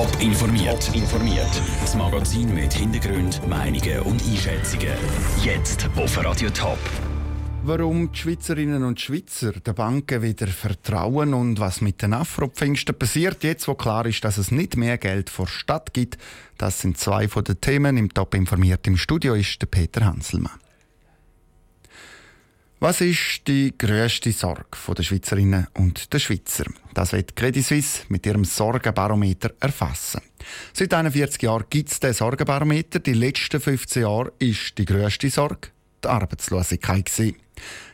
Top informiert. informiert. Das Magazin mit Hintergrund, Meinungen und Einschätzungen. Jetzt auf Radio Top. Warum die Schweizerinnen und Schweizer den Banken wieder vertrauen und was mit den Afropfingsten passiert, jetzt wo klar ist, dass es nicht mehr Geld vor Stadt gibt, das sind zwei von den Themen. Im Top informiert im Studio ist der Peter Hanselmann. Was ist die grösste Sorge der Schweizerinnen und der Schweizer? Das wird Credit Suisse mit ihrem Sorgenbarometer erfassen. Seit 41 Jahren gibt es den Sorgenbarometer. Die letzten 15 Jahre ist die grösste Sorge die Arbeitslosigkeit.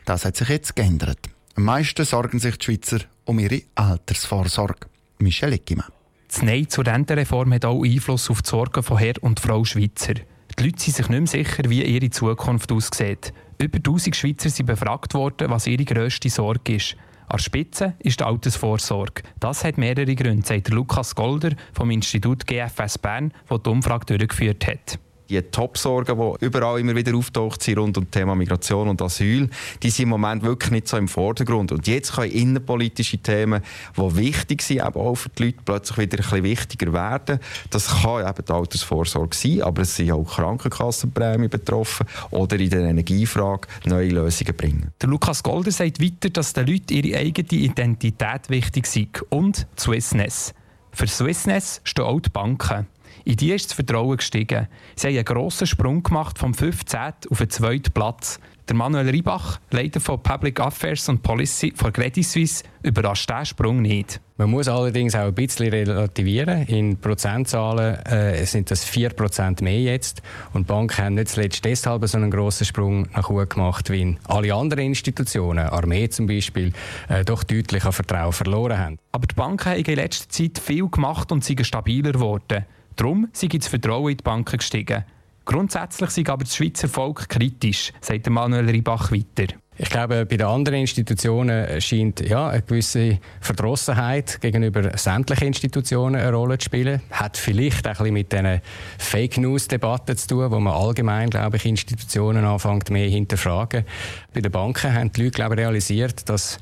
Das hat sich jetzt geändert. Am meisten sorgen sich die Schweizer um ihre Altersvorsorge. Michel Eckimann. Das Nein zur Rentenreform hat auch Einfluss auf die Sorgen von Herr und Frau Schweizer. Die Leute sind sich nicht mehr sicher, wie ihre Zukunft aussieht. Über 1000 Schweizer sind befragt worden, was ihre grösste Sorge ist. An der Spitze ist die Altersvorsorge. Das hat mehrere Gründe, sagt Lukas Golder vom Institut GFS Bern, das die Umfrage durchgeführt hat die Top-Sorgen, die überall immer wieder auftaucht sind rund um das Thema Migration und Asyl, die sind im Moment wirklich nicht so im Vordergrund. Und jetzt können innenpolitische Themen, die wichtig sind, eben auch für die Leute, plötzlich wieder ein bisschen wichtiger werden. Das kann eben die Altersvorsorge sein, aber es sind auch Krankenkassenprämien betroffen oder in der Energiefrage neue Lösungen bringen. Der Lukas Golder sagt weiter, dass den Leuten ihre eigene Identität wichtig sei und Swissness. Für Swissness stehen auch die Banken. In die ist das Vertrauen gestiegen. Sie haben einen grossen Sprung gemacht vom 15. auf den 2. Platz. Der Manuel Ribach, Leiter von Public Affairs und Policy von Credit Suisse, überrascht diesen Sprung nicht. Man muss allerdings auch ein bisschen relativieren. In Prozentzahlen äh, sind das 4% mehr jetzt. Und die Banken haben nicht zuletzt deshalb so einen grossen Sprung nach oben gemacht, wie alle anderen Institutionen, Armee zum Beispiel, äh, doch deutlich an Vertrauen verloren haben. Aber die Banken haben in letzter Zeit viel gemacht und sind stabiler geworden. Darum sei das Vertrauen in die Banken gestiegen. Grundsätzlich sei aber das Schweizer Volk kritisch, sagt Manuel Ribach weiter. Ich glaube, bei den anderen Institutionen scheint ja, eine gewisse Verdrossenheit gegenüber sämtlichen Institutionen eine Rolle zu spielen. Hat vielleicht auch ein bisschen mit diesen Fake News-Debatten zu tun, wo man allgemein, glaube ich, Institutionen anfängt mehr hinterfragen. Bei den Banken haben die Leute, glaube ich, realisiert, dass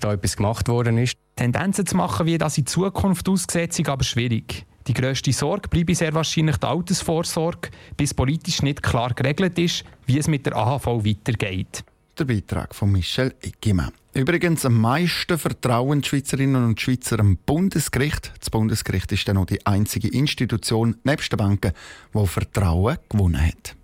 da etwas gemacht worden ist. Tendenzen zu machen, wie das in Zukunft aussieht, sind aber schwierig. Die grösste Sorge bleibe sehr wahrscheinlich die Altersvorsorge, bis politisch nicht klar geregelt ist, wie es mit der AHV weitergeht. Der Beitrag von Michel Eckimann. Übrigens, am meisten vertrauen die Schweizerinnen und Schweizer am Bundesgericht. Das Bundesgericht ist dann noch die einzige Institution nebst den Banken, die Vertrauen gewonnen hat.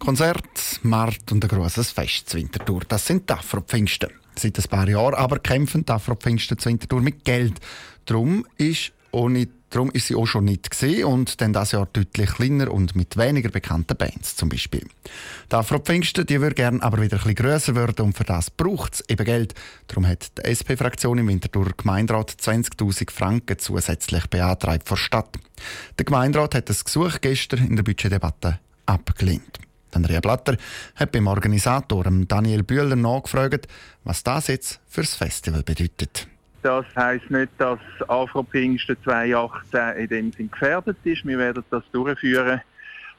Konzert, Markt und ein grosses Fest zur Winterthur. Das sind die Afro-Pfingsten. Seit ein paar Jahren aber kämpfen die Afro-Pfingsten zur Winterthur mit Geld. Darum ist, nicht, darum ist sie auch schon nicht gesehen und dann das Jahr deutlich kleiner und mit weniger bekannten Bands zum Beispiel. Die Afro-Pfingsten, die würde gerne aber wieder ein bisschen grösser werden und für das braucht es eben Geld. Darum hat die SP-Fraktion im Winterthur Gemeinderat 20'000 Franken zusätzlich beantragt vor Stadt. Der Gemeinderat hat das Gesuch gestern in der Budgetdebatte abgelehnt. Andrea Blatter hat beim Organisator Daniel Bühler nachgefragt, was das jetzt fürs Festival bedeutet. Das heisst nicht, dass Afro Pfingsten 2018 in dem Sinn gefährdet ist. Wir werden das durchführen.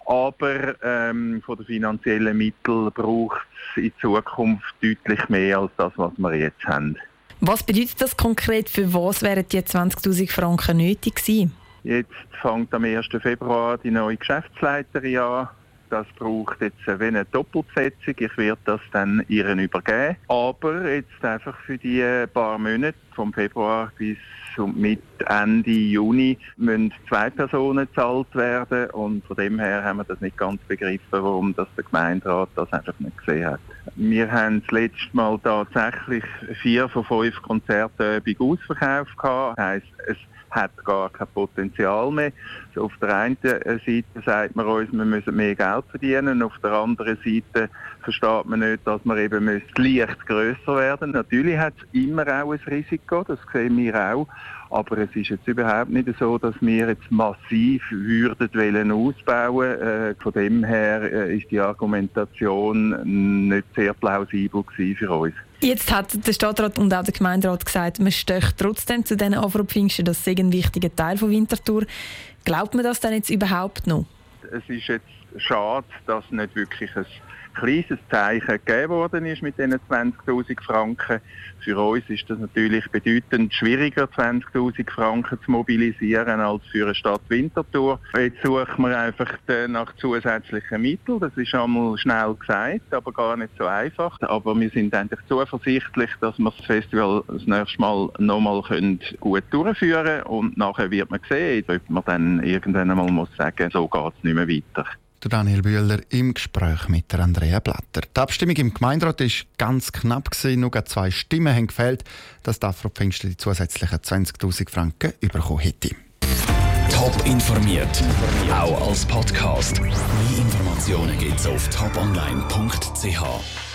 Aber ähm, von den finanziellen Mitteln braucht es in Zukunft deutlich mehr als das, was wir jetzt haben. Was bedeutet das konkret? Für was wären die 20.000 Franken nötig gewesen? Jetzt fängt am 1. Februar die neue Geschäftsleiterin an das braucht jetzt eine Doppelbesetzung. Ich werde das dann ihren übergeben. Aber jetzt einfach für die paar Monate, vom Februar bis mit Ende Juni, müssen zwei Personen gezahlt werden. Und von dem her haben wir das nicht ganz begriffen, warum das der Gemeinderat das einfach nicht gesehen hat. Wir haben das letzte Mal tatsächlich vier von fünf Konzertübungen ausverkauft. Das heisst, es hat gar kein Potenzial mehr. Also auf der einen Seite sagt man uns, wir müssen mehr Geld verdienen, auf der anderen Seite versteht man nicht, dass man eben leicht grösser werden Natürlich hat es immer auch ein Risiko, das sehen wir auch. Aber es ist jetzt überhaupt nicht so, dass wir jetzt massiv würden wollen ausbauen. Äh, von dem her äh, ist die Argumentation nicht sehr plausibel für uns. Jetzt hat der Stadtrat und auch der Gemeinderat gesagt, man stöcht trotzdem zu diesen Afro-Pfingsten, das sei ein wichtiger Teil von Winterthur. Glaubt man das denn jetzt überhaupt noch? Es ist jetzt schade, dass nicht wirklich ein kleines Zeichen gegeben worden ist mit diesen 20'000 Franken. Für uns ist das natürlich bedeutend schwieriger, 20'000 Franken zu mobilisieren als für eine Stadt Winterthur. Jetzt suchen wir einfach nach zusätzlichen Mitteln. Das ist einmal schnell gesagt, aber gar nicht so einfach. Aber wir sind eigentlich zuversichtlich, dass wir das Festival das nächste Mal nochmal gut durchführen können. Und nachher wird man sehen, ob man dann irgendwann einmal muss sagen, so geht es nicht mehr weiter. Daniel Bühler im Gespräch mit Andrea Blatter. Die Abstimmung im Gemeinderat war ganz knapp. Gewesen. Nur zwei Stimmen haben gefehlt, dass die Afro-Pfingsten die zusätzlichen 20.000 Franken bekommen hätte. Top informiert, auch als Podcast. Mehr Informationen gibt es auf toponline.ch.